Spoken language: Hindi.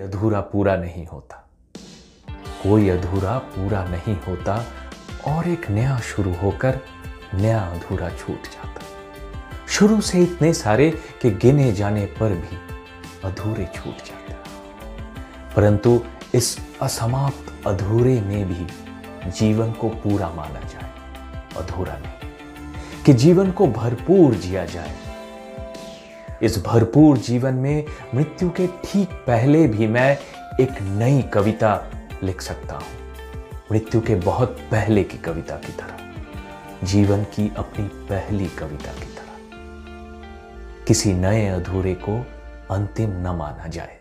अधूरा पूरा नहीं होता। कोई अधूरा पूरा नहीं होता और एक नया शुरू होकर नया अधूरा छूट जाता। शुरू से इतने सारे कि गिने जाने पर भी अधूरे छूट जाते। परंतु इस असमाप्त अधूरे में भी जीवन को पूरा माना जाए। अधूरा नहीं। कि जीवन को भरपूर जिया जाए। इस भरपूर जीवन में मृत्यु के ठीक पहले भी मैं एक नई कविता लिख सकता हूँ। मृत्यु के बहुत पहले की कविता की तरह, जीवन की अपनी पहली कविता की तरह। किसी नए अधूरे को अंतिम न माना जाए।